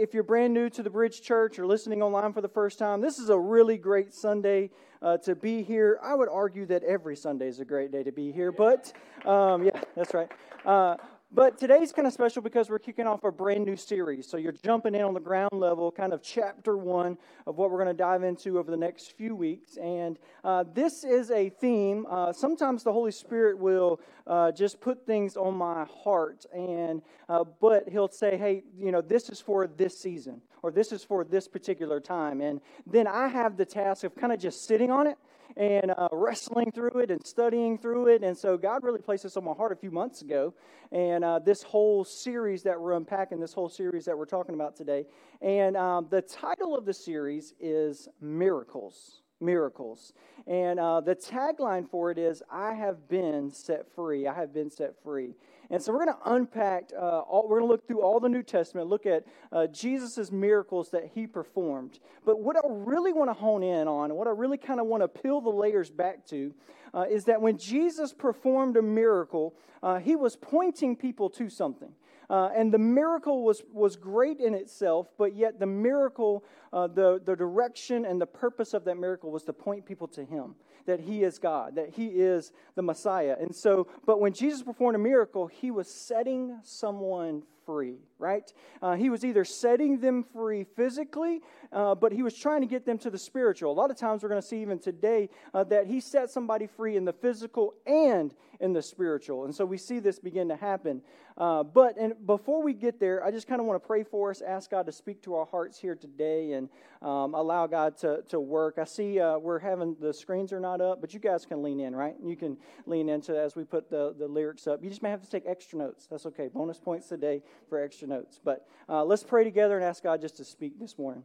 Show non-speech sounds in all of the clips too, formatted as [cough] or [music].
if you're brand new to the Bridge Church or listening online for the first time, this is a really great Sunday uh, to be here. I would argue that every Sunday is a great day to be here, but um, yeah, that's right. Uh, but today's kind of special because we're kicking off a brand new series. So you're jumping in on the ground level, kind of chapter one of what we're going to dive into over the next few weeks. And uh, this is a theme. Uh, sometimes the Holy Spirit will uh, just put things on my heart, and uh, but He'll say, "Hey, you know, this is for this season, or this is for this particular time." And then I have the task of kind of just sitting on it and uh, wrestling through it and studying through it. And so God really placed this on my heart a few months ago. And uh, this whole series that we're unpacking, this whole series that we're talking about today. And um, the title of the series is Miracles. Miracles. And uh, the tagline for it is I have been set free. I have been set free. And so we're going to unpack, uh, all, we're going to look through all the New Testament, look at uh, Jesus' miracles that he performed. But what I really want to hone in on, what I really kind of want to peel the layers back to, uh, is that when Jesus performed a miracle, uh, he was pointing people to something. Uh, and the miracle was, was great in itself, but yet the miracle, uh, the, the direction and the purpose of that miracle was to point people to Him that he is God, that he is the Messiah. And so, but when Jesus performed a miracle, he was setting someone free, right? Uh, he was either setting them free physically, uh, but he was trying to get them to the spiritual. A lot of times we're going to see even today uh, that he set somebody free in the physical and in the spiritual. And so we see this begin to happen. Uh, but and before we get there, I just kind of want to pray for us, ask God to speak to our hearts here today, and um, allow God to, to work. I see uh, we're having the screens are not up, but you guys can lean in, right? You can lean into as we put the, the lyrics up. You just may have to take extra notes. That's okay. Bonus points today for extra notes. But uh, let's pray together and ask God just to speak this morning.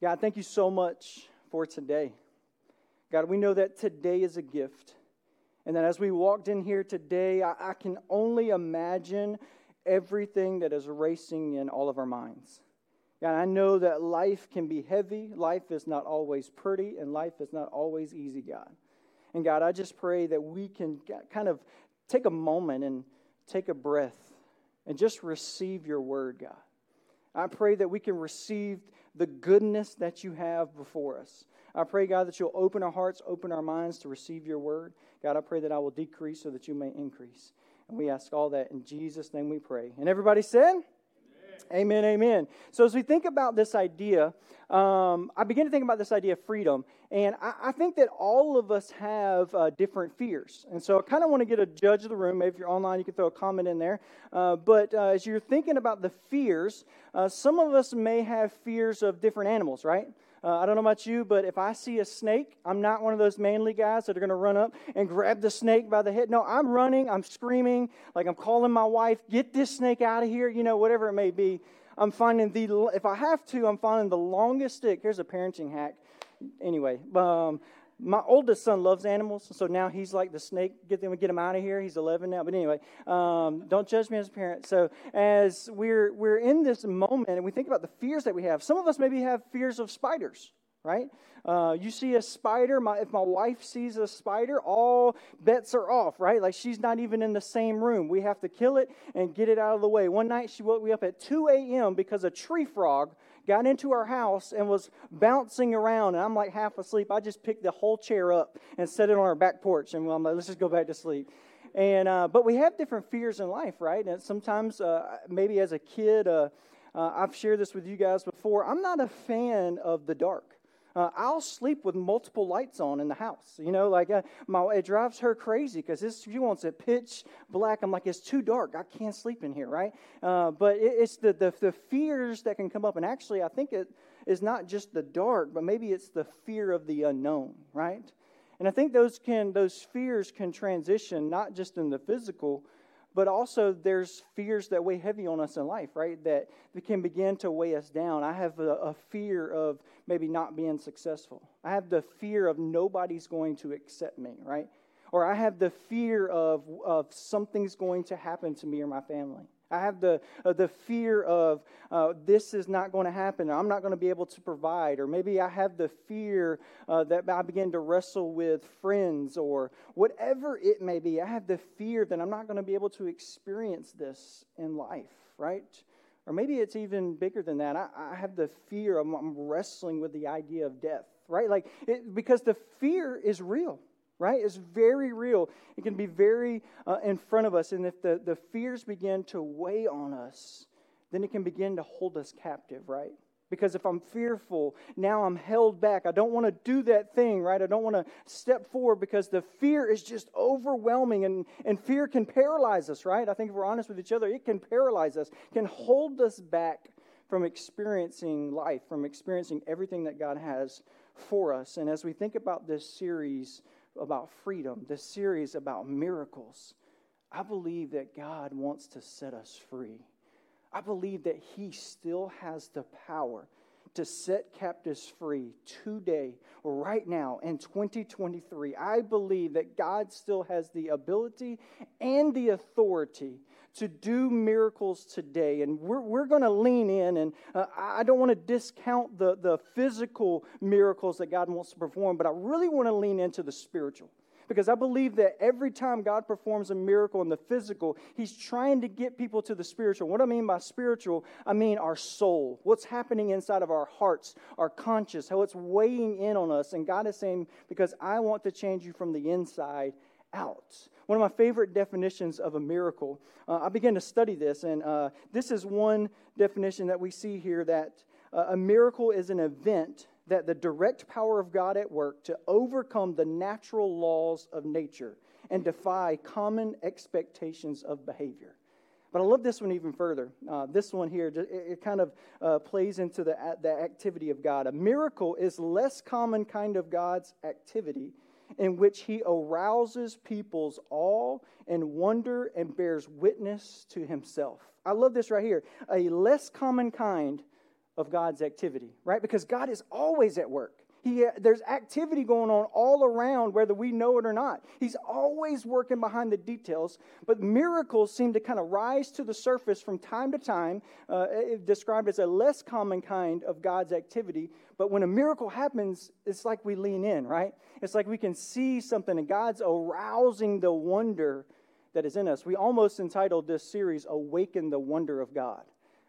God, thank you so much for today. God, we know that today is a gift. And that as we walked in here today, I, I can only imagine everything that is racing in all of our minds. God, I know that life can be heavy, life is not always pretty, and life is not always easy, God. And God, I just pray that we can kind of take a moment and take a breath and just receive your word, God. I pray that we can receive the goodness that you have before us. I pray, God, that you'll open our hearts, open our minds to receive your word. God, I pray that I will decrease so that you may increase. And we ask all that in Jesus' name we pray. And everybody said, Amen, amen. So as we think about this idea, um, I begin to think about this idea of freedom. And I, I think that all of us have uh, different fears. And so I kind of want to get a judge of the room. Maybe if you're online, you can throw a comment in there. Uh, but uh, as you're thinking about the fears, uh, some of us may have fears of different animals, right? Uh, I don't know about you, but if I see a snake, I'm not one of those manly guys that are going to run up and grab the snake by the head. No, I'm running, I'm screaming, like I'm calling my wife, get this snake out of here, you know, whatever it may be. I'm finding the, if I have to, I'm finding the longest stick. Here's a parenting hack. Anyway, um, my oldest son loves animals, so now he's like the snake. Get them, get him out of here. He's 11 now, but anyway, um, don't judge me as a parent. So as we're we're in this moment and we think about the fears that we have, some of us maybe have fears of spiders, right? Uh, you see a spider. My, if my wife sees a spider, all bets are off, right? Like she's not even in the same room. We have to kill it and get it out of the way. One night she woke me up at 2 a.m. because a tree frog got into our house and was bouncing around. And I'm like half asleep. I just picked the whole chair up and set it on our back porch. And I'm like, let's just go back to sleep. And uh, but we have different fears in life, right? And sometimes, uh, maybe as a kid, uh, uh I've shared this with you guys before. I'm not a fan of the dark. Uh, I'll sleep with multiple lights on in the house. You know, like uh, my, it drives her crazy because she wants it pitch black. I'm like, it's too dark. I can't sleep in here, right? Uh, but it, it's the, the, the fears that can come up. And actually, I think it is not just the dark, but maybe it's the fear of the unknown, right? And I think those can those fears can transition not just in the physical, but also there's fears that weigh heavy on us in life, right? That, can begin to weigh us down. I have a, a fear of maybe not being successful. I have the fear of nobody's going to accept me, right? Or I have the fear of, of something's going to happen to me or my family. I have the, uh, the fear of uh, this is not going to happen. I'm not going to be able to provide. Or maybe I have the fear uh, that I begin to wrestle with friends or whatever it may be. I have the fear that I'm not going to be able to experience this in life, right? Or maybe it's even bigger than that. I, I have the fear, I'm, I'm, wrestling with the idea of death, right? Like, it, because the fear is real, right? It's very real. It can be very uh, in front of us. And if the, the fears begin to weigh on us, then it can begin to hold us captive, right? Because if I'm fearful, now I'm held back. I don't want to do that thing, right? I don't want to step forward because the fear is just overwhelming and, and fear can paralyze us, right? I think if we're honest with each other, it can paralyze us, can hold us back from experiencing life, from experiencing everything that God has for us. And as we think about this series about freedom, this series about miracles, I believe that God wants to set us free. I believe that He still has the power to set captives free today, right now, in 2023. I believe that God still has the ability and the authority to do miracles today. And we're, we're going to lean in, and uh, I don't want to discount the, the physical miracles that God wants to perform, but I really want to lean into the spiritual because I believe that every time God performs a miracle in the physical, He's trying to get people to the spiritual. What I mean by spiritual, I mean our soul, what's happening inside of our hearts, our conscience, how it's weighing in on us. And God is saying, because I want to change you from the inside out. One of my favorite definitions of a miracle, uh, I began to study this, and uh, this is one definition that we see here that uh, a miracle is an event that the direct power of God at work to overcome the natural laws of nature and defy common expectations of behavior. But I love this one even further. Uh, this one here, it, it kind of uh, plays into the, the activity of God. A miracle is less common kind of God's activity in which he arouses people's awe and wonder and bears witness to himself. I love this right here. A less common kind of God's activity, right? Because God is always at work. He, there's activity going on all around, whether we know it or not. He's always working behind the details, but miracles seem to kind of rise to the surface from time to time, uh, described as a less common kind of God's activity. But when a miracle happens, it's like we lean in, right? It's like we can see something, and God's arousing the wonder that is in us. We almost entitled this series, Awaken the Wonder of God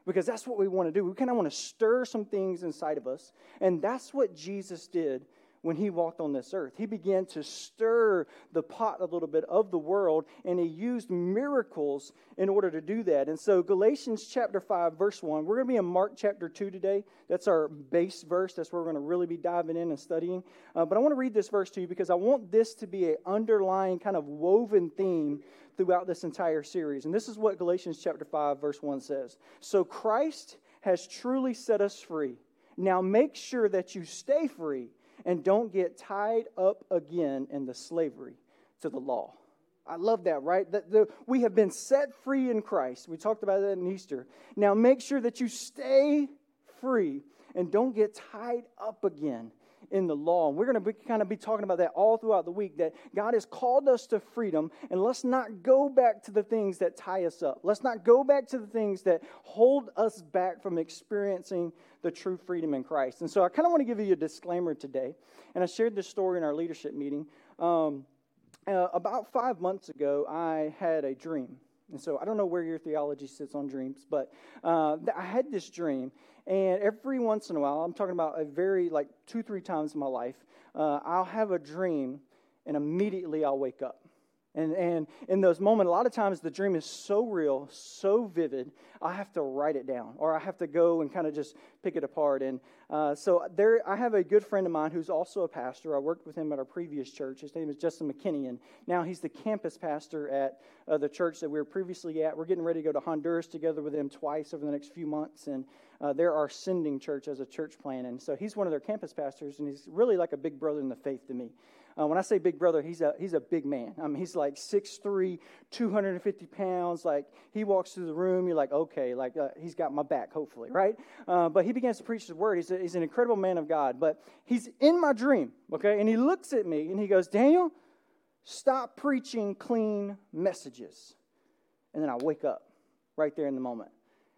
because that's what we want to do. We kind of want to stir some things inside of us. And that's what Jesus did when he walked on this earth. He began to stir the pot a little bit of the world, and he used miracles in order to do that. And so, Galatians chapter 5, verse 1, we're going to be in Mark chapter 2 today. That's our base verse. That's where we're going to really be diving in and studying. Uh, but I want to read this verse to you because I want this to be an underlying kind of woven theme throughout this entire series. And this is what Galatians chapter 5, verse 1 says So Christ has truly set us free. Now make sure that you stay free and don't get tied up again in the slavery to the law. I love that, right? That the, we have been set free in Christ. We talked about that in Easter. Now make sure that you stay free and don't get tied up again in the law. And we're going to kind of be talking about that all throughout the week that God has called us to freedom, and let's not go back to the things that tie us up. Let's not go back to the things that hold us back from experiencing the true freedom in Christ. And so I kind of want to give you a disclaimer today. And I shared this story in our leadership meeting. Um, uh, about five months ago, I had a dream. And so I don't know where your theology sits on dreams, but uh, I had this dream. And every once in a while, I'm talking about a very, like two, three times in my life, uh, I'll have a dream and immediately I'll wake up. And, and in those moments, a lot of times the dream is so real, so vivid, I have to write it down or I have to go and kind of just pick it apart. And uh, so there, I have a good friend of mine who's also a pastor. I worked with him at our previous church. His name is Justin McKinney, and now he's the campus pastor at uh, the church that we were previously at. We're getting ready to go to Honduras together with him twice over the next few months, and uh, they're our sending church as a church plan. And so he's one of their campus pastors, and he's really like a big brother in the faith to me. Uh, when I say big brother, he's a, he's a big man. I mean, he's like 6'3, 250 pounds. Like, he walks through the room, you're like, okay, like, uh, he's got my back, hopefully, right? Uh, but he begins to preach the word. He's, a, he's an incredible man of God. But he's in my dream, okay? And he looks at me and he goes, Daniel, stop preaching clean messages. And then I wake up right there in the moment.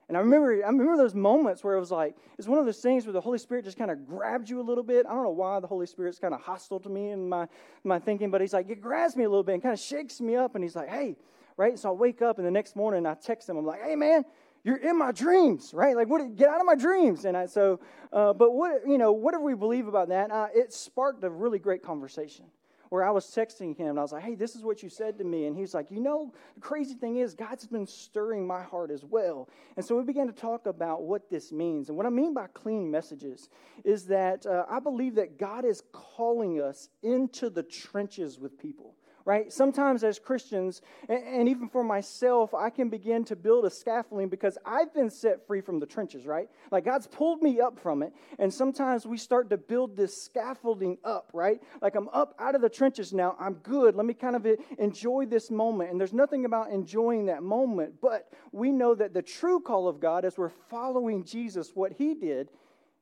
And I remember, I remember those moments where it was like, it's one of those things where the Holy Spirit just kind of grabs you a little bit. I don't know why the Holy Spirit's kind of hostile to me in my, my thinking, but he's like, it grabs me a little bit and kind of shakes me up. And he's like, hey, right? So I wake up and the next morning I text him. I'm like, hey, man, you're in my dreams, right? Like, what? Get out of my dreams. And I, so, uh, but what you know, whatever we believe about that, uh, it sparked a really great conversation where I was texting him and I was like, "Hey, this is what you said to me," and he's like, "You know, the crazy thing is, God's been stirring my heart as well." And so we began to talk about what this means, and what I mean by clean messages is that uh, I believe that God is calling us into the trenches with people right? Sometimes as Christians, and even for myself, I can begin to build a scaffolding because I've been set free from the trenches, right? Like God's pulled me up from it. And sometimes we start to build this scaffolding up, right? Like I'm up out of the trenches now. I'm good. Let me kind of enjoy this moment. And there's nothing about enjoying that moment, but we know that the true call of God as we're following Jesus, what he did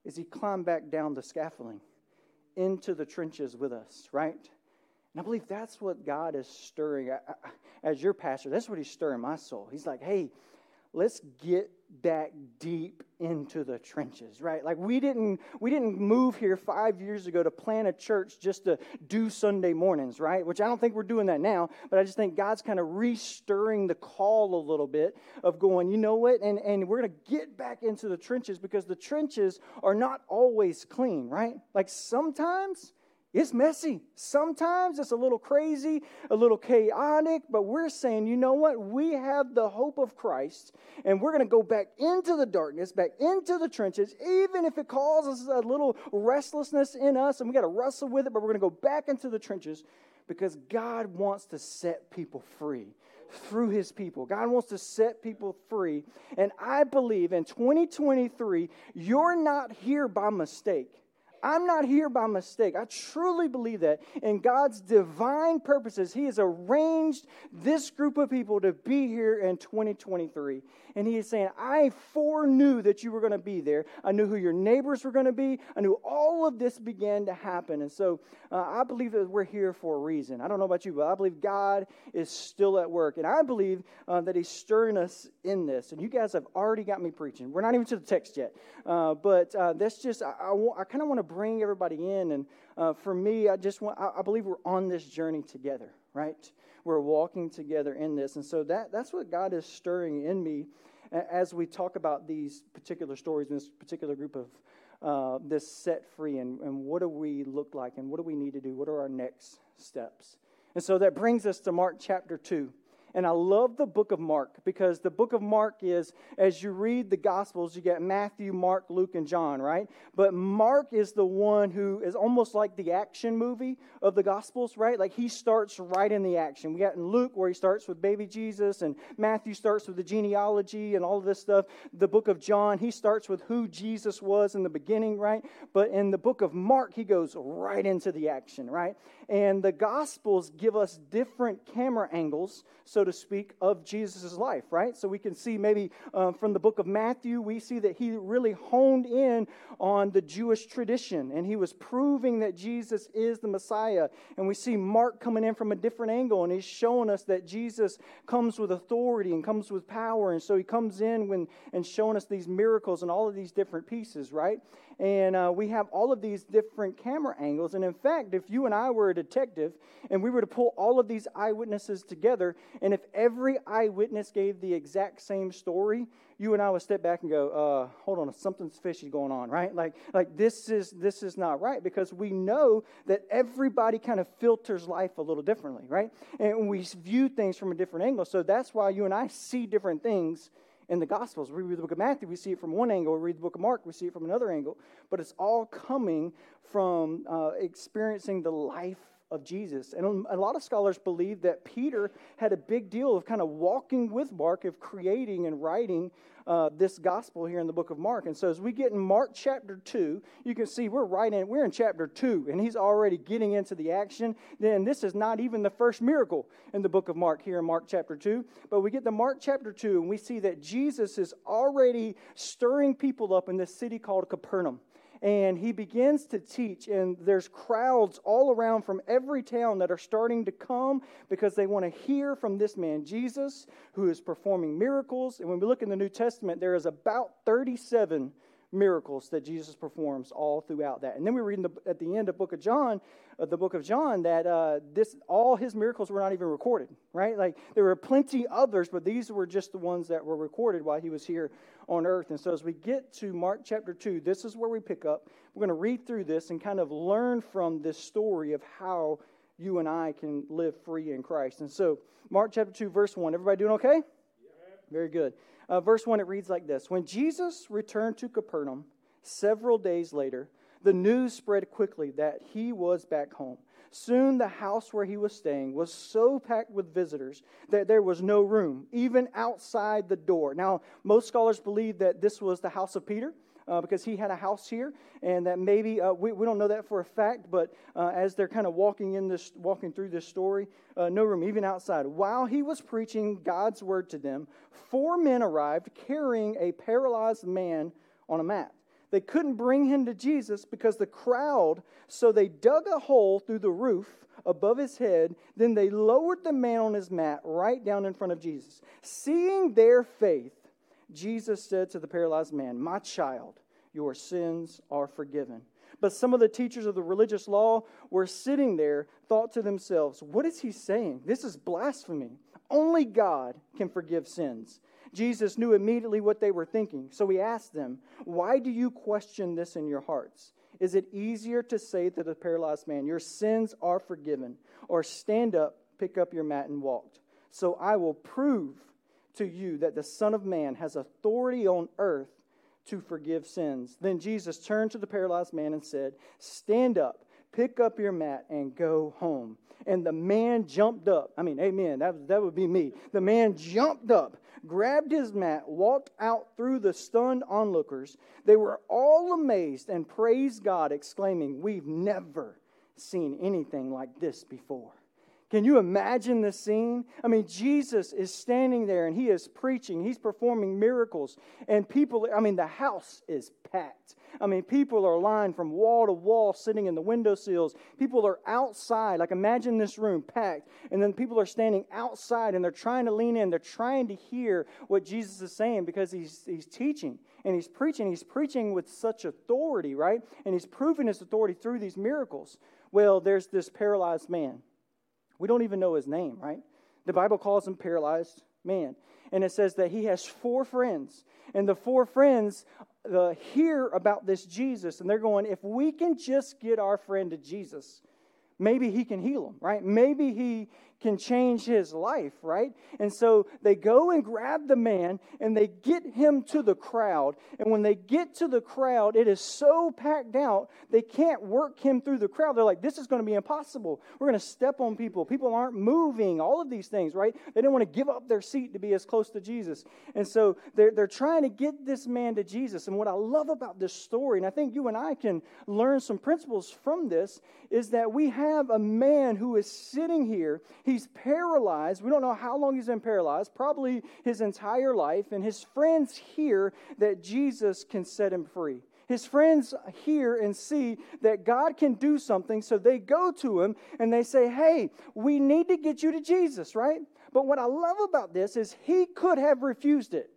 is he climbed back down the scaffolding into the trenches with us, right? And I believe that's what God is stirring. Uh, uh, uh, as your pastor, that's what He's stirring my soul. He's like, hey, let's get back deep into the trenches right like we didn't we didn't move here five years ago to plant a church just to do sunday mornings right which i don't think we're doing that now but i just think god's kind of restirring the call a little bit of going you know what and and we're going to get back into the trenches because the trenches are not always clean right like sometimes it's messy. Sometimes it's a little crazy, a little chaotic, but we're saying, you know what? We have the hope of Christ, and we're going to go back into the darkness, back into the trenches, even if it causes a little restlessness in us, and we got to wrestle with it, but we're going to go back into the trenches because God wants to set people free through his people. God wants to set people free. And I believe in 2023, you're not here by mistake. I'm not here by mistake. I truly believe that. In God's divine purposes, He has arranged this group of people to be here in 2023. And He is saying, I foreknew that you were going to be there. I knew who your neighbors were going to be. I knew all of this began to happen. And so uh, I believe that we're here for a reason. I don't know about you, but I believe God is still at work. And I believe uh, that He's stirring us in this. And you guys have already got me preaching. We're not even to the text yet. Uh, but uh, that's just, I, I, I kind of want to bring everybody in. And uh, for me, I just want, I, I believe we're on this journey together, right? We're walking together in this. And so that, that's what God is stirring in me as we talk about these particular stories in this particular group of uh, this set free and, and what do we look like and what do we need to do? What are our next steps? And so that brings us to Mark chapter 2. And I love the book of Mark because the book of Mark is, as you read the Gospels, you get Matthew, Mark, Luke, and John, right? But Mark is the one who is almost like the action movie of the Gospels, right? Like he starts right in the action. We got in Luke where he starts with baby Jesus, and Matthew starts with the genealogy and all of this stuff. The book of John, he starts with who Jesus was in the beginning, right? But in the book of Mark, he goes right into the action, right? And the Gospels give us different camera angles, so to speak, of Jesus' life, right? So we can see maybe um, from the book of Matthew, we see that he really honed in on the Jewish tradition and he was proving that Jesus is the Messiah. And we see Mark coming in from a different angle and he's showing us that Jesus comes with authority and comes with power. And so he comes in when, and showing us these miracles and all of these different pieces, right? And uh, we have all of these different camera angles. And in fact, if you and I were a detective and we were to pull all of these eyewitnesses together, and if every eyewitness gave the exact same story, you and I would step back and go, uh, "Hold on, something's fishy going on, right? Like, like this is this is not right because we know that everybody kind of filters life a little differently, right? And we view things from a different angle. So that's why you and I see different things in the Gospels. We read the book of Matthew, we see it from one angle. We read the book of Mark, we see it from another angle. But it's all coming from uh, experiencing the life of Jesus. And a lot of scholars believe that Peter had a big deal of kind of walking with Mark, of creating and writing uh, this gospel here in the book of Mark. And so as we get in Mark chapter 2, you can see we're right in, we're in chapter 2, and he's already getting into the action. Then this is not even the first miracle in the book of Mark here in Mark chapter 2. But we get to Mark chapter 2, and we see that Jesus is already stirring people up in this city called Capernaum and he begins to teach and there's crowds all around from every town that are starting to come because they want to hear from this man jesus who is performing miracles. And when we look in the new testament there is about 37 miracles that Jesus performs all throughout that. And then we read the, at the end of book of John, uh, the book of John, that uh, this all his miracles were not even recorded, right? Like there were plenty others, but these were just the ones that were recorded while he was here on earth. And so as we get to Mark chapter 2, this is where we pick up. We're going to read through this and kind of learn from this story of how you and I can live free in Christ. And so, Mark chapter 2, verse 1. Everybody doing okay? Yeah. Very good. Uh, verse 1, it reads like this When Jesus returned to Capernaum several days later, the news spread quickly that he was back home. Soon the house where he was staying was so packed with visitors that there was no room, even outside the door. Now, most scholars believe that this was the house of Peter uh, because he had a house here, and that maybe uh, we, we don't know that for a fact, but uh, as they're kind of walking in this, walking through this story, uh, no room even outside. While he was preaching God's word to them, four men arrived carrying a paralyzed man on a mat. They couldn't bring him to Jesus because the crowd, so they dug a hole through the roof above his head. Then they lowered the man on his mat right down in front of Jesus. Seeing their faith, Jesus said to the paralyzed man, My child, your sins are forgiven. But some of the teachers of the religious law were sitting there, thought to themselves, What is he saying? This is blasphemy. Only God can forgive sins. Jesus knew immediately what they were thinking, so he asked them, Why do you question this in your hearts? Is it easier to say to the paralyzed man, Your sins are forgiven, or stand up, pick up your mat, and walk? So I will prove to you that the Son of Man has authority on earth to forgive sins. Then Jesus turned to the paralyzed man and said, Stand up, pick up your mat, and go home. And the man jumped up. I mean, amen. That, that would be me. The man jumped up, grabbed his mat, walked out through the stunned onlookers. They were all amazed and praised God, exclaiming, We've never seen anything like this before. Can you imagine the scene? I mean, Jesus is standing there and he is preaching, he's performing miracles, and people, I mean, the house is packed. I mean, people are lined from wall to wall, sitting in the windowsills. People are outside. Like, imagine this room packed, and then people are standing outside and they're trying to lean in. They're trying to hear what Jesus is saying because he's, he's teaching and he's preaching. He's preaching with such authority, right? And he's proving his authority through these miracles. Well, there's this paralyzed man we don't even know his name, right? The Bible calls him paralyzed man. And it says that he has four friends. And the four friends uh, hear about this Jesus, and they're going, if we can just get our friend to Jesus, maybe he can heal him, right? Maybe he can change his life, right? And so they go and grab the man and they get him to the crowd. And when they get to the crowd, it is so packed out, they can't work him through the crowd. They're like, this is going to be impossible. We're going to step on people. People aren't moving, all of these things, right? They didn't want to give up their seat to be as close to Jesus. And so they're, they're trying to get this man to Jesus. And what I love about this story, and I think you and I can learn some principles from this, is that we have a man who is sitting here. He's paralyzed. We don't know how long he's been paralyzed, probably his entire life. And his friends hear that Jesus can set him free. His friends hear and see that God can do something, so they go to him and they say, Hey, we need to get you to Jesus, right? But what I love about this is he could have refused it.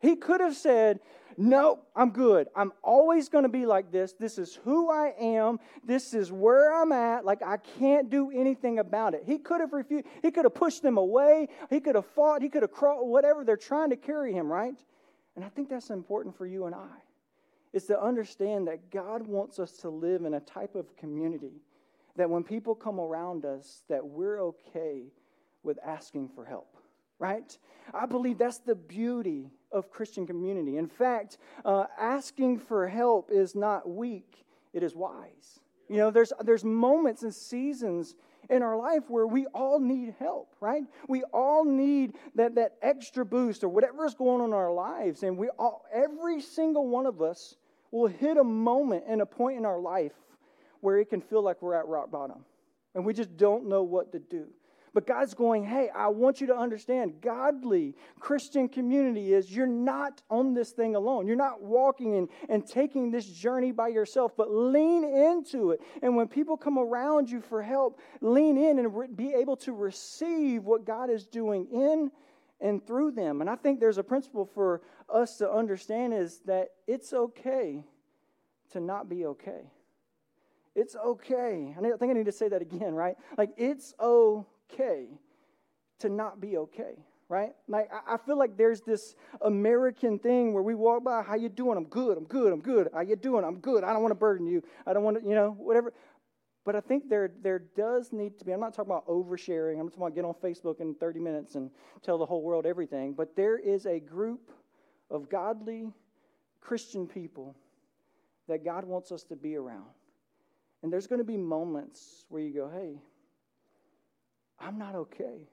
He could have said, Nope, I'm good. I'm always going to be like this. This is who I am. This is where I'm at. Like, I can't do anything about it. He could have refused. He could have pushed them away. He could have fought. He could have crawled, whatever. They're trying to carry him, right? And I think that's important for you and I. Is to understand that God wants us to live in a type of community that when people come around us, that we're okay with asking for help right? I believe that's the beauty of Christian community. In fact, uh, asking for help is not weak, it is wise. You know, there's, there's moments and seasons in our life where we all need help, right? We all need that, that extra boost or whatever is going on in our lives. And we all, every single one of us will hit a moment and a point in our life where it can feel like we're at rock bottom and we just don't know what to do. But God's going, hey, I want you to understand godly Christian community is you're not on this thing alone. You're not walking and, and taking this journey by yourself, but lean into it. And when people come around you for help, lean in and re- be able to receive what God is doing in and through them. And I think there's a principle for us to understand is that it's okay to not be okay. It's okay. I think I need to say that again, right? Like, it's okay to not be okay, right? Like, I feel like there's this American thing where we walk by, how you doing? I'm good, I'm good, I'm good. How you doing? I'm good. I don't want to burden you. I don't want to, you know, whatever. But I think there, there does need to be, I'm not talking about oversharing. I'm talking about get on Facebook in 30 minutes and tell the whole world everything. But there is a group of godly Christian people that God wants us to be around. And there's going to be moments where you go, hey, I'm not okay.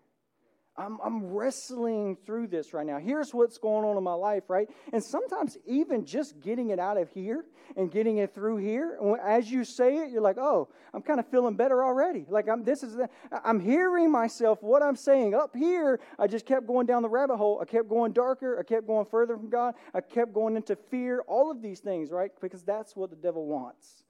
I'm, I'm wrestling through this right now. Here's what's going on in my life, right? And sometimes even just getting it out of here and getting it through here, as you say it, you're like, oh, I'm kind of feeling better already. Like I'm this is the, I'm hearing myself what I'm saying up here. I just kept going down the rabbit hole. I kept going darker. I kept going further from God. I kept going into fear. All of these things, right? Because that's what the devil wants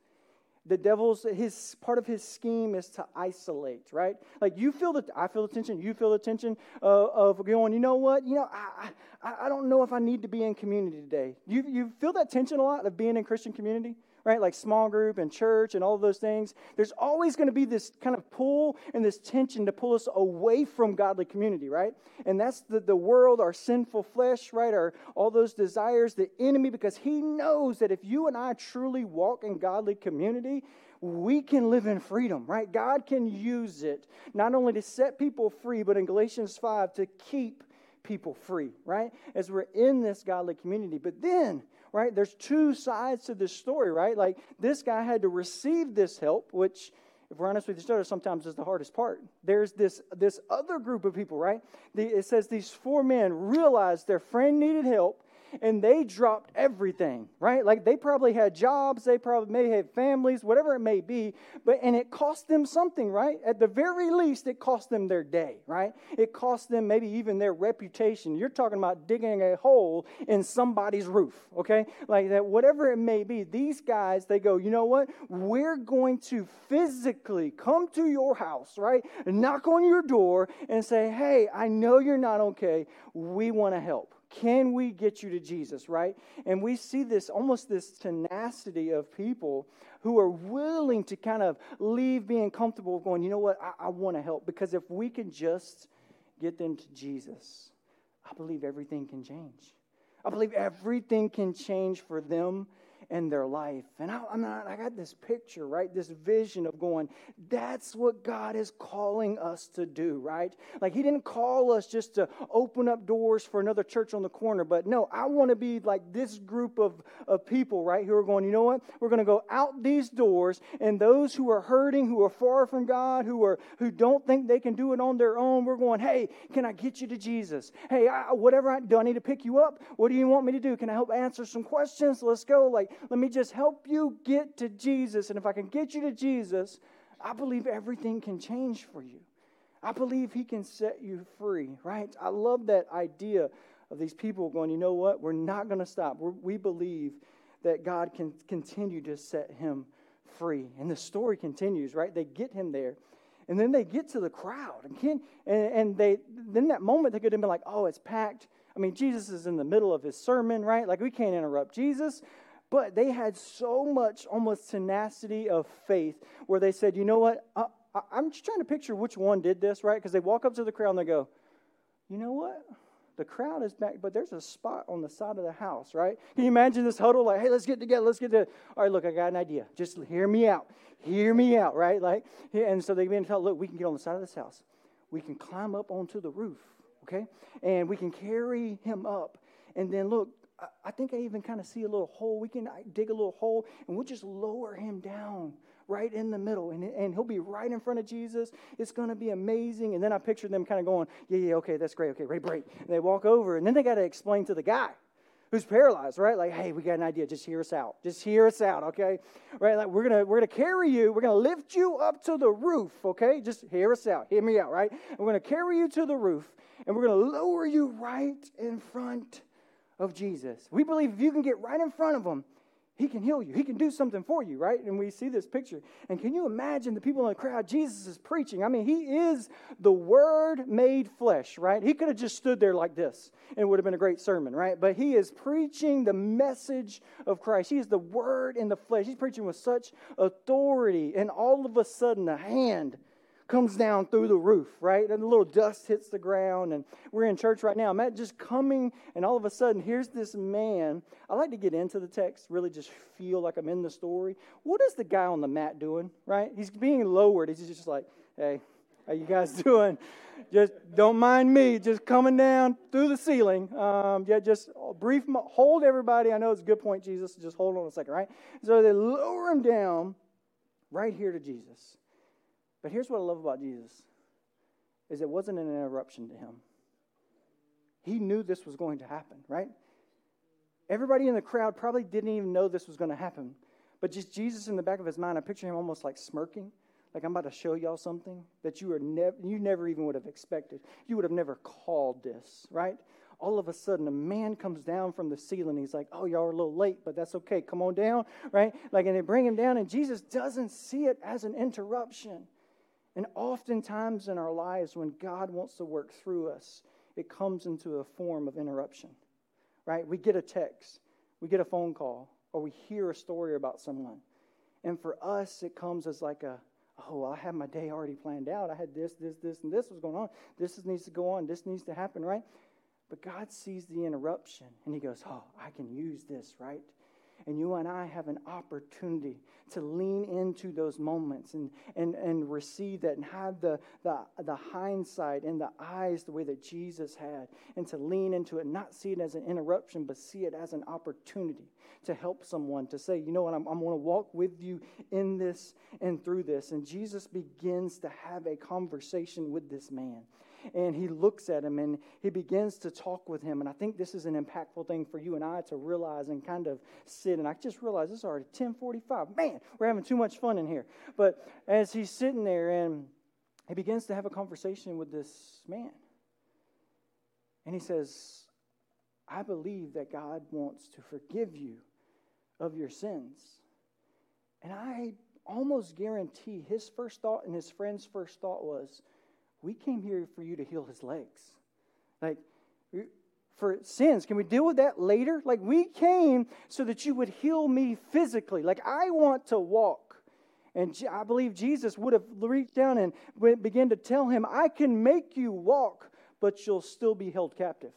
the devil's his part of his scheme is to isolate right? Like you feel the i feel the tension you feel the tension uh, of going you know what? You know I, I i don't know if i need to be in community today. You you feel that tension a lot of being in christian community right? Like small group and church and all of those things. There's always going to be this kind of pull and this tension to pull us away from godly community, right? And that's the, the world, our sinful flesh, right? Our, all those desires, the enemy, because he knows that if you and I truly walk in godly community, we can live in freedom, right? God can use it not only to set people free, but in Galatians 5 to keep people free, right? As we're in this godly community. But then right? There's two sides to this story, right? Like this guy had to receive this help, which if we're honest with each other, sometimes is the hardest part. There's this, this other group of people, right? The, it says these four men realized their friend needed help and they dropped everything, right? Like they probably had jobs, they probably may have families, whatever it may be, but and it cost them something, right? At the very least, it cost them their day, right? It cost them maybe even their reputation. You're talking about digging a hole in somebody's roof, okay? Like that, whatever it may be, these guys, they go, you know what? We're going to physically come to your house, right? Knock on your door and say, hey, I know you're not okay. We want to help. Can we get you to Jesus, right? And we see this almost this tenacity of people who are willing to kind of leave being comfortable, going, you know what, I, I want to help. Because if we can just get them to Jesus, I believe everything can change. I believe everything can change for them in their life. And I, am not, I got this picture, right? This vision of going, that's what God is calling us to do, right? Like He didn't call us just to open up doors for another church on the corner, but no, I want to be like this group of, of people, right? Who are going, you know what? We're going to go out these doors, and those who are hurting, who are far from God, who are who don't think they can do it on their own, we're going, hey, can I get you to Jesus? Hey, I, whatever I do, I need to pick you up. What do you want me to do? Can I help answer some questions? Let's go. Like, let me just help you get to Jesus. And if I can get you to Jesus, I believe everything can change for you. I believe He can set you free, right? I love that idea of these people going, you know what? We're not going to stop. We're, we believe that God can continue to set him free. And the story continues, right? They get him there. And then they get to the crowd. And, can, and, and they then that moment they could have been like, oh, it's packed. I mean, Jesus is in the middle of his sermon, right? Like we can't interrupt Jesus. But they had so much almost tenacity of faith where they said, you know what? I, am just trying to picture which one did this, right? Because they walk up to the crowd and they go, you know what? The crowd is back, but there's a spot on the side of the house, right? Can you imagine this huddle? Like, hey, let's get together. Let's get to. All right, look, I got an idea. Just hear me out. Hear me out, right? Like, and so they begin to tell, look, we can get on the side of this house. We can climb up onto the roof, okay? And we can carry him up. And then look, I think I even kind of see a little hole. We can dig a little hole and we'll just lower him down right in the middle. And, and he'll be right in front of Jesus. It's going to be amazing. And then I picture them kind of going, yeah, yeah, okay, that's great. Okay, ready, break. And they walk over. And then they got to explain to the guy who's paralyzed, right? Like, hey, we got an idea. Just hear us out. Just hear us out, okay? Right? Like, we're gonna we're gonna carry you. We're gonna lift you up to the roof, okay? Just hear us out. Hear me out, right? And we're gonna carry you to the roof, and we're gonna lower you right in front of Jesus. We believe if you can get right in front of him, He can heal you. He can do something for you, right? And we see this picture. And can you imagine the people in the crowd? Jesus is preaching. I mean, he is the Word made flesh, right? He could have just stood there like this and it would have been a great sermon, right? But he is preaching the message of Christ. He is the Word in the flesh. He's preaching with such authority. And all of a sudden, a hand comes down through the roof, right? And a little dust hits the ground. And we're in church right now. Matt just coming, and all of a sudden, here's this man. I like to get into the text, really just feel like I'm in the story. What is the guy on the mat doing, right? He's being lowered. He's just like, hey, how you guys [laughs] doing? Just don't mind me, just coming down through the ceiling. Um, yeah, just brief, hold everybody. I know it's a good point, Jesus. Just hold on a second, right? So they lower him down right here to Jesus. But here's what I love about Jesus is it wasn't an interruption to him. He knew this was going to happen, right? Everybody in the crowd probably didn't even know this was going to happen. But just Jesus in the back of his mind, I picture him almost like smirking, like I'm about to show y'all something that you are never you never even would have expected. You would have never called this, right? All of a sudden, a man comes down from the ceiling. He's like, "Oh, y'all are a little late, but that's okay. Come on down, right?" Like, and they bring him down, and Jesus doesn't see it as an interruption. And oftentimes in our lives, when God wants to work through us, it comes into a form of interruption, right? We get a text, we get a phone call, or we hear a story about someone. And for us, it comes as like a, oh, I had my day already planned out. I had this, this, this, and this was going on. This needs to go on. This needs to happen, right? But God sees the interruption and He goes, oh, I can use this, right? And you and I have an opportunity to lean into those moments and, and, and receive that and have the, the, the hindsight and the eyes the way that Jesus had, and to lean into it, not see it as an interruption, but see it as an opportunity to help someone, to say, you know what, I'm, I'm going to walk with you in this and through this. And Jesus begins to have a conversation with this man and he looks at him and he begins to talk with him. And I think this is an impactful thing for you and I to realize and kind of sit. And I just realized it's already 1045. Man, we're having too much fun in here. But as he's sitting there and he begins to have a conversation with this man. And he says, I believe that God wants to forgive you of your sins. And I almost guarantee his first thought and his friend's first thought was, we came here for you to heal his legs. Like, for sins. Can we deal with that later? Like, we came so that you would heal me physically. Like, I want to walk. And I believe Jesus would have reached down and began to tell him, I can make you walk, but you'll still be held captive.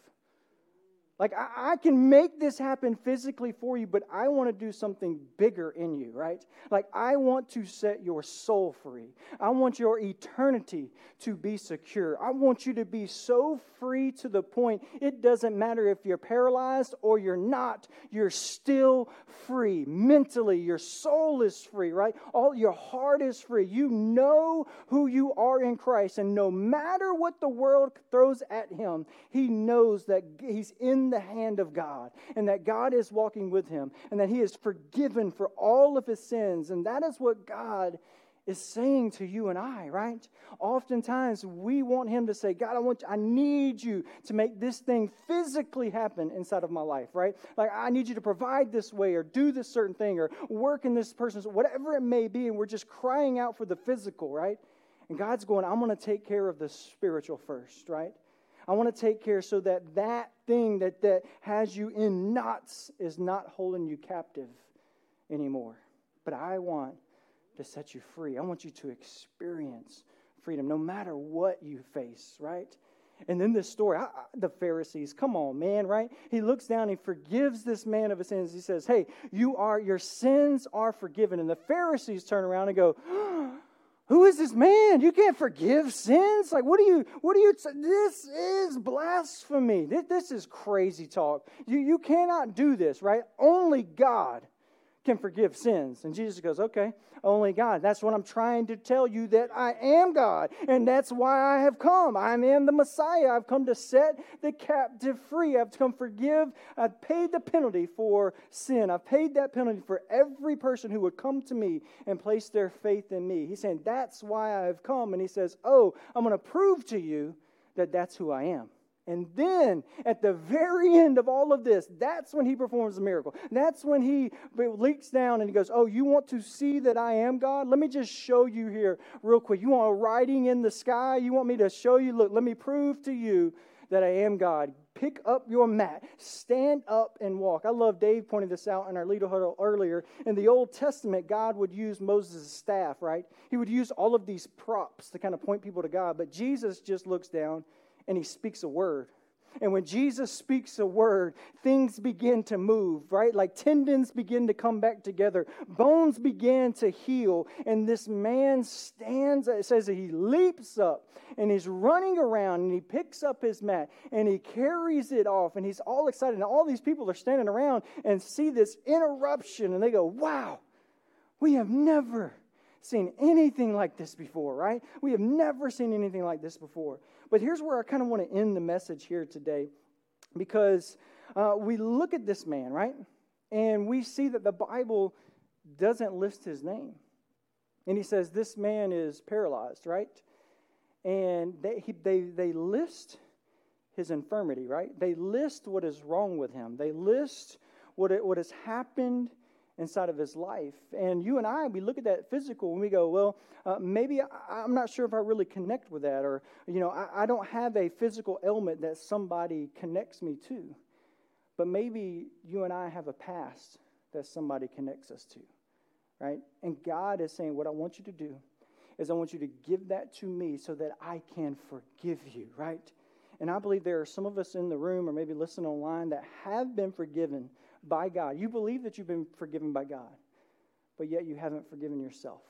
Like, I, I, can make this happen physically for you, but I want to do something bigger in you, right? Like, I want to set your soul free. I want your eternity to be secure. I want you to be so free to the point it doesn't matter if you're paralyzed or you're not, you're still free. Mentally, your soul is free, right? All your heart is free. You know who you are in Christ, and no matter what the world throws at him, he knows that he's in the hand of God and that God is walking with him and that he is forgiven for all of his sins. And that is what God is saying to you and I, right? Oftentimes we want him to say, God, I want you, I need you to make this thing physically happen inside of my life, right? Like I need you to provide this way or do this certain thing or work in this person's whatever it may be, and we're just crying out for the physical, right? And God's going, I'm going to take care of the spiritual first, right? I want to take care so that that thing that, that has you in knots is not holding you captive anymore. But I want to set you free. I want you to experience freedom no matter what you face, right? And then this story, I, I, the Pharisees, come on, man, right? He looks down, he forgives this man of his sins. He says, Hey, you are, your sins are forgiven. And the Pharisees turn around and go, [gasps] who is this man? You can't forgive sins? Like, what do you, what do you, this is blasphemy. This, this is crazy talk. You, you cannot do this, right? Only God can forgive sins. And Jesus goes, Okay, only God. That's what I'm trying to tell you that I am God. And that's why I have come. I am the Messiah. I've come to set the captive free. I've come to forgive. I've paid the penalty for sin. I've paid that penalty for every person who would come to me and place their faith in me. He's saying, That's why I have come. And he says, Oh, I'm going to prove to you that that's who I am. And then at the very end of all of this, that's when he performs the miracle. That's when he leaks down and he goes, Oh, you want to see that I am God? Let me just show you here real quick. You want a writing in the sky? You want me to show you? Look, let me prove to you that I am God. Pick up your mat, stand up and walk. I love Dave pointed this out in our leader huddle earlier. In the Old Testament, God would use Moses' staff, right? He would use all of these props to kind of point people to God. But Jesus just looks down and he speaks a word. And when Jesus speaks a word, things begin to move, right? Like tendons begin to come back together, bones begin to heal. And this man stands, it says that he leaps up and he's running around and he picks up his mat and he carries it off and he's all excited. And all these people are standing around and see this interruption and they go, wow, we have never seen anything like this before, right? We have never seen anything like this before. But here's where I kind of want to end the message here today because uh, we look at this man, right? And we see that the Bible doesn't list his name. And he says, This man is paralyzed, right? And they, he, they, they list his infirmity, right? They list what is wrong with him, they list what, it, what has happened inside of his life. And you and I, we look at that physical and we go, well, uh, maybe I, am not sure if I really connect with that, or, you know, I, I don't have a physical ailment that somebody connects me to. But maybe you and I have a past that somebody connects us to, right? And God is saying, what I want you to do is I want you to give that to me so that I can forgive you, right? And I believe there are some of us in the room or maybe listening online that have been forgiven by God. You believe that you've been forgiven by God, but yet you haven't forgiven yourself.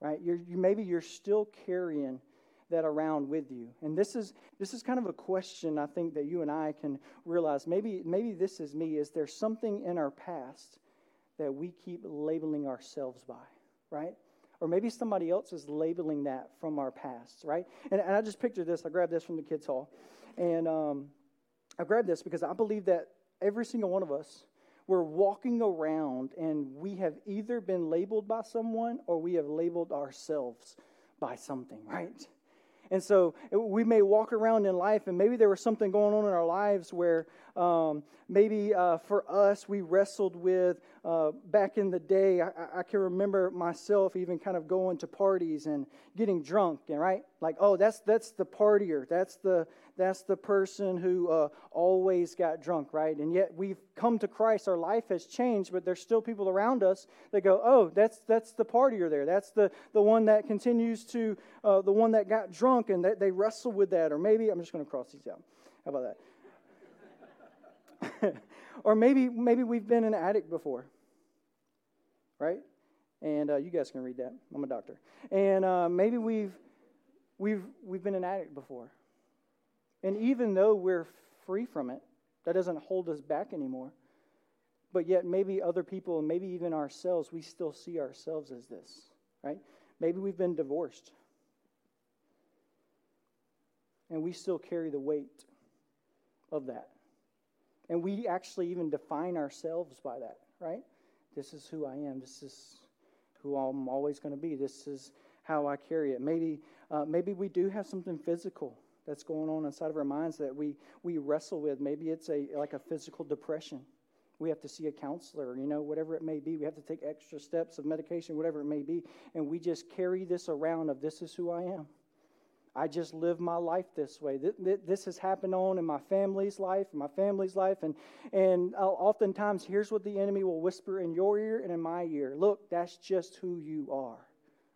Right? You're, you maybe you're still carrying that around with you. And this is this is kind of a question I think that you and I can realize. Maybe maybe this is me. Is there something in our past that we keep labeling ourselves by? Right? Or maybe somebody else is labeling that from our past, right? And, and I just pictured this. I grabbed this from the kids' hall. And um, I grabbed this because I believe that every single one of us, we're walking around and we have either been labeled by someone or we have labeled ourselves by something, [laughs] right? And so we may walk around in life, and maybe there was something going on in our lives where um, maybe uh, for us we wrestled with uh, back in the day. I, I, can remember myself even kind of going to parties and getting drunk, and right, like oh that's that's the partier, that's the that's the person who uh, always got drunk, right? And yet we've come to Christ, our life has changed, but there's still people around us that go, oh, that's that's the partier there. That's the the one that continues to uh, the one that got drunk, and that they wrestle with that. Or maybe I'm just going to cross these out. How about that? [laughs] or maybe maybe we've been an addict before, right? And uh, you guys can read that. I'm a doctor. And uh, maybe we've we've we've been an addict before and even though we're free from it, that doesn't hold us back anymore. But yet, maybe other people, maybe even ourselves, we still see ourselves as this, right? Maybe we've been divorced. And we still carry the weight of that. And we actually even define ourselves by that, right? This is who I am. This is who I'm always going to be. This is how I carry it. Maybe, uh, maybe we do have something physical that's going on inside of our minds that we, we wrestle with. Maybe it's a like a physical depression. We have to see a counselor, you know, whatever it may be. We have to take extra steps of medication, whatever it may be. And we just carry this around of this is who I am. I just live my life this way. This has happened on in my family's life, my family's life, and and uh, oftentimes here's what the enemy will whisper in your ear and in my ear. Look, that's just who you are,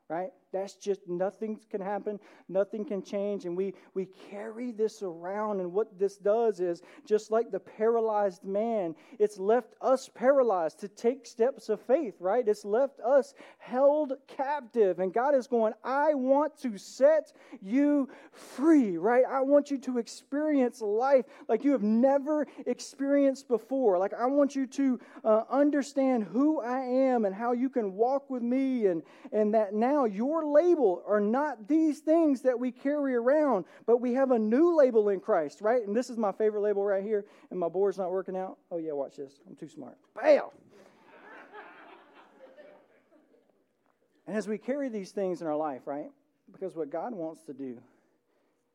right? That's just nothing can happen, nothing can change, and we we carry this around. And what this does is just like the paralyzed man, it's left us paralyzed to take steps of faith, right? It's left us held captive, and God is going, I want to set you free, right? I want you to experience life like you have never experienced before. Like I want you to uh, understand who I am and how you can walk with me, and and that now your your label are not these things that we carry around, but we have a new label in Christ, right? And this is my favorite label right here, and my board's not working out. Oh, yeah, watch this. I'm too smart. Bam! and as we carry these things in our life, right? Because what God wants to do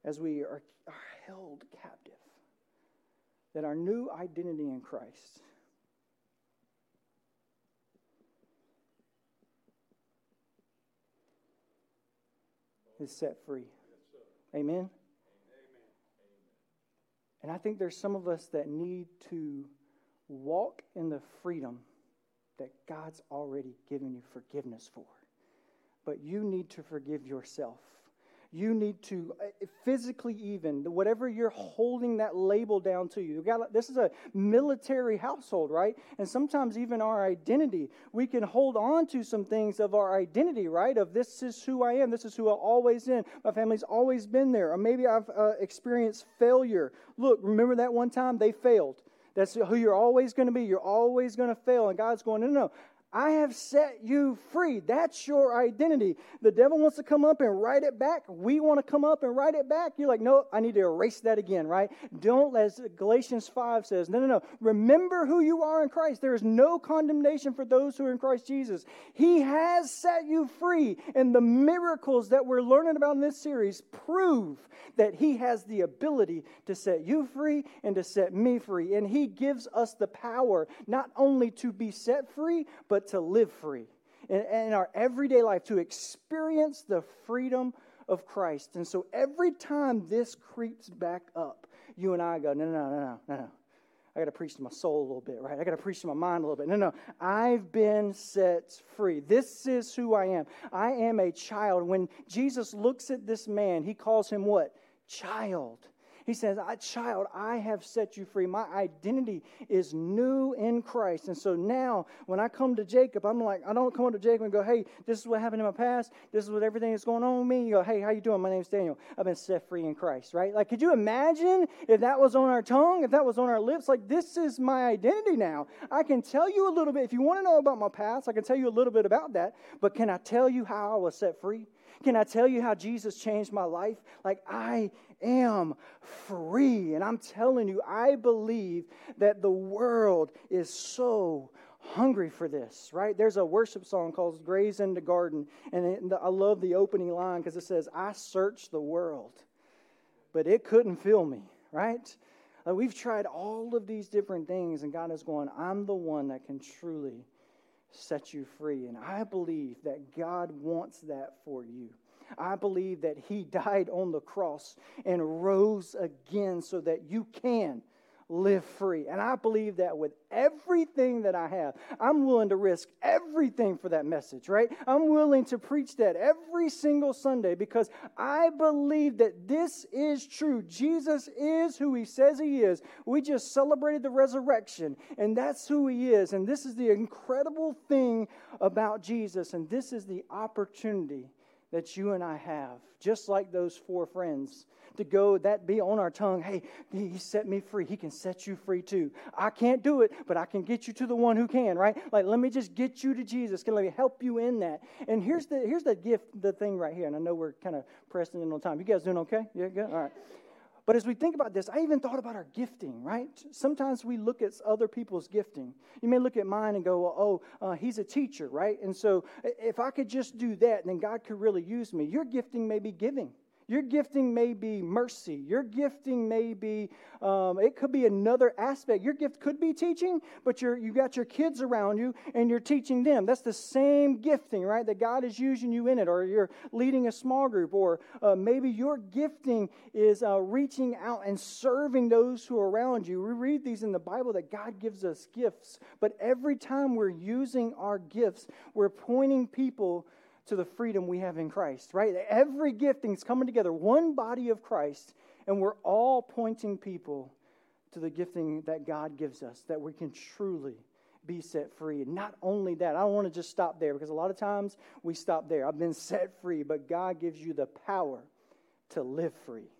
as we are, are held captive, that our new identity in Christ is set free. Amen? Amen? And I think there's some of us that need to walk in the freedom that God's already given you forgiveness for. But you need to forgive yourself you need to uh, physically even whatever you're holding that label down to you. Got, this is a military household right? And sometimes even our identity we can hold on to some things of our identity right? Of this is who i am this is who i've always been. My family's always been there. Or maybe i've uh, experienced failure. Look remember that one time they failed. That's who you're always going to be. You're always going to fail. And God's going, no, no, no. I have set you free. That's your identity. The devil wants to come up and write it back. We want to come up and write it back. You're like, no, I need to erase that again, right? Don't, as Galatians 5 says, no, no, no. Remember who you are in Christ. There is no condemnation for those who are in Christ Jesus. He has set you free. And the miracles that we're learning about in this series prove that He has the ability to set you free and to set me free. And He gives us the power not only to be set free, but to live free in, in our everyday life, to experience the freedom of Christ. And so every time this creeps back up, you and I go, no, no, no, no, no, no. I got to preach to my soul a little bit, right? I got to preach to my mind a little bit. No, no. I've been set free. This is who I am. I am a child. When Jesus looks at this man, he calls him what? Child. He says, Child, I have set you free. My identity is new in Christ. And so now, when I come to Jacob, I'm like, I don't come to Jacob and go, Hey, this is what happened in my past. This is what everything that's going on with me. You go, Hey, how you doing? My name's Daniel. I've been set free in Christ, right? Like, could you imagine if that was on our tongue, if that was on our lips? Like, this is my identity now. I can tell you a little bit. If you want to know about my past, I can tell you a little bit about that. But can I tell you how I was set free? Can I tell you how Jesus changed my life? Like, I am free. And I'm telling you, I believe that the world is so hungry for this, right? There's a worship song called Graves into Gardens. And it, I love the opening line because it says, I searched the world, but it couldn't fill me, right? Like we've tried all of these different things, and God is going, I'm the one that can truly set you free. And I believe that God wants that for you. I believe that He [laughs] died on the cross and rose again so that you can live free. And I believe that with everything that I have, I'm willing to risk everything for that message, right? I'm willing to preach that every single Sunday because I believe that this is true. Jesus is who he says he is. We just celebrated the resurrection, and that's who he is. And this is the incredible thing about Jesus, and this is the opportunity that you and I have, just like those four friends, to go, that be on our tongue. Hey, he set me free. He can set you free too. I can't do it, but I can get you to the one who can, right? Like, let me just get you to Jesus. Can let me help you in that? And here's the here's the gift, the thing right here. And I know we're kind of pressing in on time. You guys doing okay? Yeah, good. All right. But as we think about this, I even thought about our gifting, right? Sometimes we look at other people's gifting. You may look at mine and go, well, oh, uh, he's a teacher, right? And so if I could just do that, then God could really use me. Your gifting may be giving. Your gifting may be mercy. Your gifting may be, um, it could be another aspect. Your gift could be teaching, but you're, you got your kids around you and you're teaching them. That's the same gifting, right? That God is using you in it, or you're leading a small group, or uh, maybe your gifting is uh, reaching out and serving those who are around you. We read these in the Bible that God gives us gifts, but every time we're using our gifts, we're pointing people to the freedom we have in Christ, right? Every gifting is coming together, one body of Christ, and we're all pointing people to the gifting that God gives us, that we can truly be set free. And not only that, I don't want to just stop there because a lot of times we stop there. I've been set free, but God gives you the power to live free.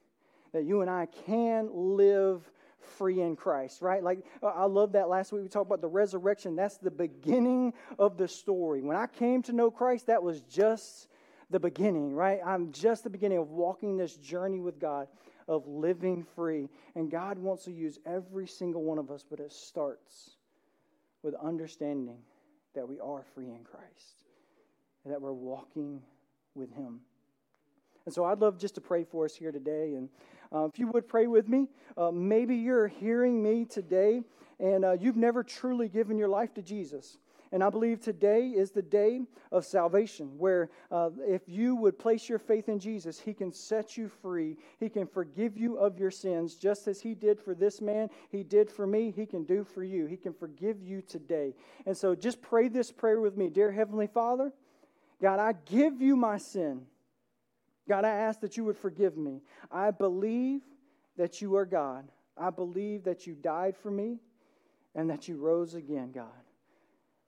That you and I can live free in Christ, right? Like, uh, I love that last week we talked about the resurrection. That's the beginning of the story. When I came to know Christ, that was just the beginning, right? I'm just the beginning of walking this journey with God, of living free. And God wants to use every single one of us, but it starts with understanding that we are free in Christ, that we're walking with Him. And so I'd love just to pray for us here today. And uh, if you would pray with me, uh, maybe you're hearing me today and uh, you've never truly given your life to Jesus. And I believe today is the day of salvation, where uh, if you would place your faith in Jesus, He can set you free. He can forgive you of your sins, just as He did for this man, He did for me, He can do for you. He can forgive you today. And so just pray this prayer with me Dear Heavenly Father, God, I give you my sin. God, I ask that you would forgive me. I believe that you are God. I believe that you died for me and that you rose again, God.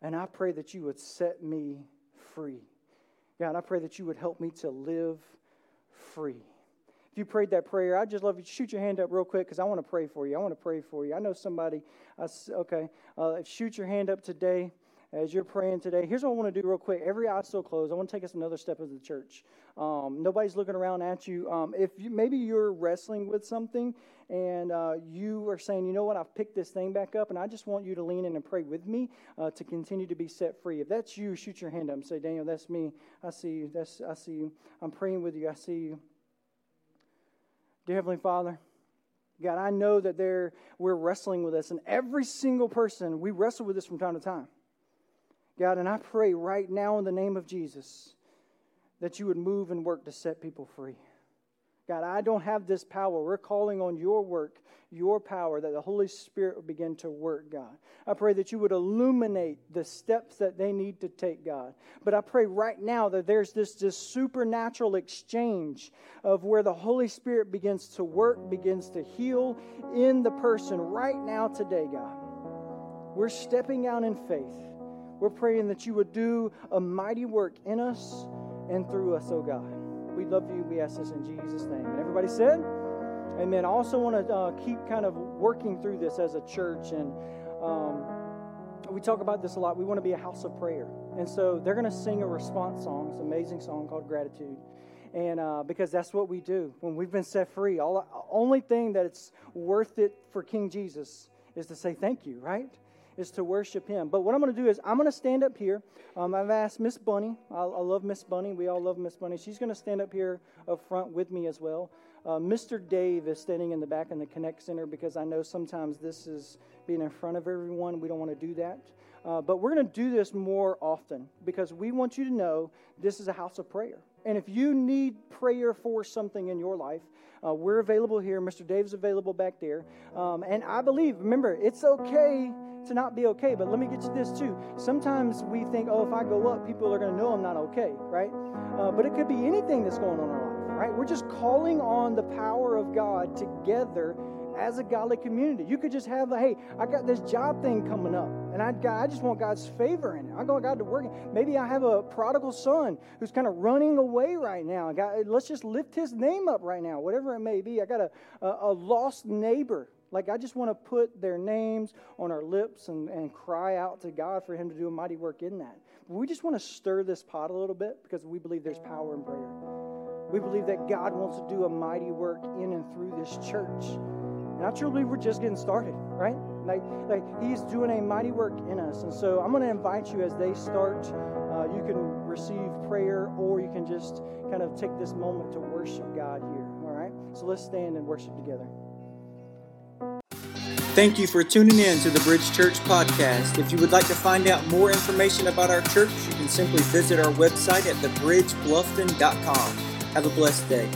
And I pray that you would set me free. God, I pray that you would help me to live free. If you prayed that prayer, I'd just love you to shoot your hand up real quick because I want to pray for you. I want to pray for you. I know somebody, I, okay, uh, shoot your hand up today as you're praying today, here's what I want to do real quick. Every eye still closed. I want to take us another step as the church. Um, nobody's looking around at you. Um, if you, maybe you're wrestling with something and uh, you are saying, you know what, I've picked this thing back up, and I just want you to lean in and pray with me uh, to continue to be set free. If that's you, shoot your hand up and say, Daniel, that's me. I see you. That's I see you. I'm praying with you. I see you. Dear Heavenly Father. God, I know that there we're wrestling with this, and every single person we wrestle with this from time to time. God, and I pray right now in the name of Jesus that you would move and work to set people free. God, I don't have this power. We're calling on your work, your power, that the Holy Spirit would begin to work, God. I pray that you would illuminate the steps that they need to take, God. But I pray right now that there's this, this supernatural exchange of where the Holy Spirit begins to work, begins to heal in the person right now, today, God. We're stepping out in faith. We're praying that you would do a mighty work in us and through us, oh God. We love you. We ask this in Jesus' name. And everybody said, Amen. I also want to uh, keep kind of working through this as a church. And um, we talk about this a lot. We want to be a house of prayer. And so they're going to sing a response song, it's an amazing song called Gratitude. And uh, because that's what we do when we've been set free. All only thing that it's worth it for King Jesus is to say thank you, right? Is to worship Him. But what I'm going to do is I'm going to stand up here. Um, I've asked Miss Bunny. I, I love Miss Bunny. We all love Miss Bunny. She's going to stand up here up front with me as well. Uh, Mr. Dave is standing in the back in the Connect Center because I know sometimes this is being in front of everyone. We don't want to do that. Uh, but we're going to do this more often because we want you to know this is a house of prayer. And if you need prayer for something in your life, uh, we're available here. Mr. Dave's available back there. Um, and I believe, remember, it's okay to not be okay. But let me get you this too. Sometimes we think, oh, if I go up, people are going to know I'm not okay, right? Uh, but it could be anything that's going on in our life, right? We're just calling on the power of God together as a godly community. You could just have, a, hey, I got this job thing coming up, and I, I just want God's favor in it. I want God to work. Maybe I have a prodigal son who's kind of running away right now. God, let's just lift his name up right now, whatever it may be. I got a, a, a lost neighbor like, I just want to put their names on our lips and, and cry out to God for Him to do a mighty work in that. We just want to stir this pot a little bit because we believe there's power in prayer. We believe that God wants to do a mighty work in and through this church. And I truly believe we're just getting started, right? Like, like He's doing a mighty work in us. And so I'm going to invite you as they start. Uh, you can receive prayer or you can just kind of take this moment to worship God here, all right? So let's stand and worship together. Thank you for tuning in to the Bridge Church podcast. If you would like to find out more information about our church, you can simply visit our website at thebridgebluffton.com. Have a blessed day.